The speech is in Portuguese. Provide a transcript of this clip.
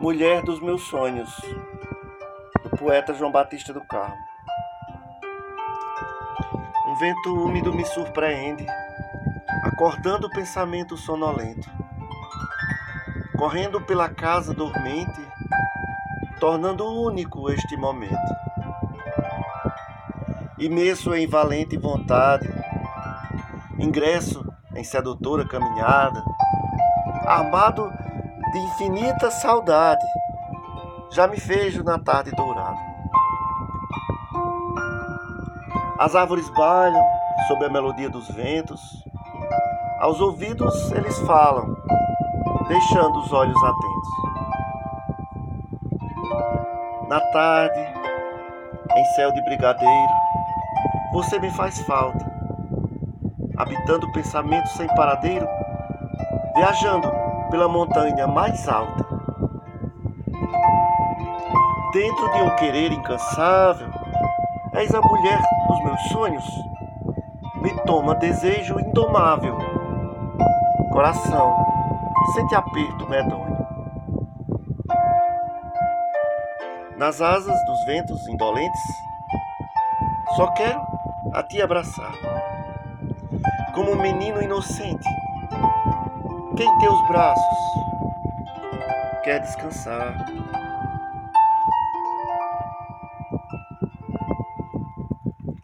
Mulher dos meus sonhos, do poeta João Batista do Carmo. Um vento úmido me surpreende, acordando o pensamento sonolento, correndo pela casa dormente, tornando único este momento. Imerso em valente vontade, ingresso em sedutora caminhada, armado de infinita saudade, já me vejo na tarde dourada. As árvores bailam sob a melodia dos ventos, aos ouvidos eles falam, deixando os olhos atentos. Na tarde, em céu de brigadeiro, você me faz falta, habitando o pensamento sem paradeiro, viajando pela montanha mais alta. Dentro de um querer incansável, és a mulher dos meus sonhos. Me toma desejo indomável. Coração, sente aperto medonho. Nas asas dos ventos indolentes, só quero a te abraçar. Como um menino inocente que em teus braços quer descansar.